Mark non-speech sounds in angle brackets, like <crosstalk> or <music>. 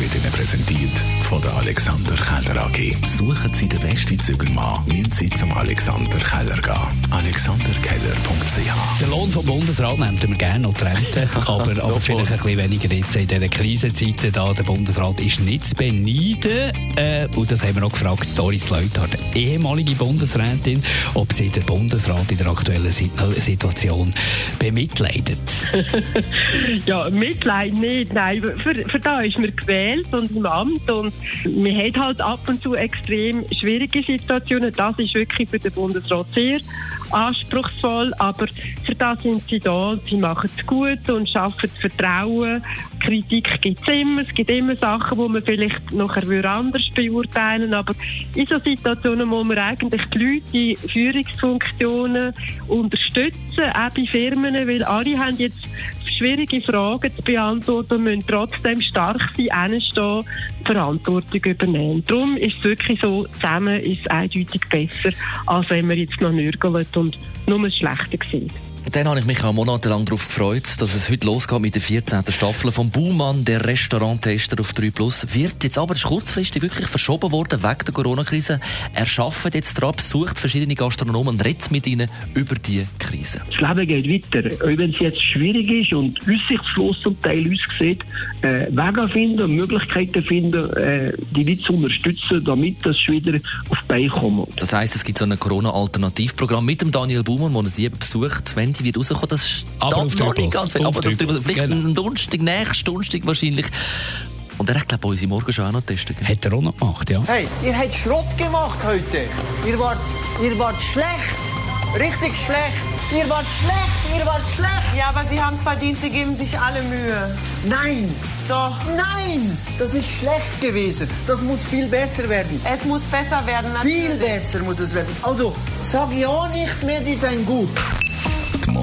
wird Ihnen präsentiert von der Alexander Keller AG. Suchen Sie den besten Zügelmann, müssen Sie zum Alexander Keller gehen. AlexanderKeller.ch Der Lohn vom Bundesrat nimmt wir gerne noch die Rente, <laughs> aber, aber vielleicht ein bisschen weniger jetzt in diesen Krisenzeiten. Da der Bundesrat ist nicht zu beneiden. Äh, und das haben wir auch gefragt, Doris Leuthard, ehemalige Bundesrätin, ob sie den Bundesrat in der aktuellen Situation bemitleidet. <laughs> ja, Mitleid nicht, nein. Für, für da ist man gewählt und im Amt und wir haben halt ab und zu extrem schwierige Situationen. Das ist wirklich für den Bundesrat sehr anspruchsvoll, aber für das sind sie da. Sie machen es gut und schaffen Vertrauen. Kritik gibt es immer. Es gibt immer Sachen, die man vielleicht nachher anders beurteilen aber in so Situationen muss man eigentlich die Leute in Führungsfunktionen unterstützen, auch bei Firmen, weil alle haben jetzt schwierige Fragen zu beantworten müssen trotzdem stark sein, hinstehen, Verantwortung übernehmen. Darum ist es wirklich so, zusammen ist es eindeutig besser, als wenn man jetzt noch nörgelt und nur das Schlechte sieht. Dann habe ich mich auch monatelang darauf gefreut, dass es heute losgeht mit der 14. Staffel vom Baumann, der Restauranttester auf 3 Plus. Wird jetzt aber kurzfristig wirklich verschoben worden wegen der Corona-Krise. Er arbeitet jetzt daran, besucht verschiedene Gastronomen und redet mit ihnen über die Krise. Das Leben geht weiter. Auch wenn es jetzt schwierig ist und aussichtslos zum Teil aussieht, äh, Wege finden, Möglichkeiten finden, äh, die Leute zu unterstützen, damit das wieder auf die Beine kommt. Das heisst, es gibt so ein Corona-Alternativprogramm mit dem Daniel Baumann, wo er die besucht, wenn die wird rauskommen. Das ist aber noch nicht ganz aber auf Vielleicht genau. ein Donnerstag, nächsten Donnerstag wahrscheinlich. Und er hat, glaube ich, unsere Morgen auch noch getestet. Hat er auch noch gemacht, ja. Hey, ihr habt Schrott gemacht heute. Ihr wart, ihr wart schlecht. Richtig schlecht. Ihr wart schlecht, ihr wart schlecht. Ja, aber Sie haben es verdient, Sie geben sich alle Mühe. Nein. Doch. Nein, das ist schlecht gewesen. Das muss viel besser werden. Es muss besser werden, natürlich. Viel besser muss es werden. Also, sag ja nicht mehr, die sind gut.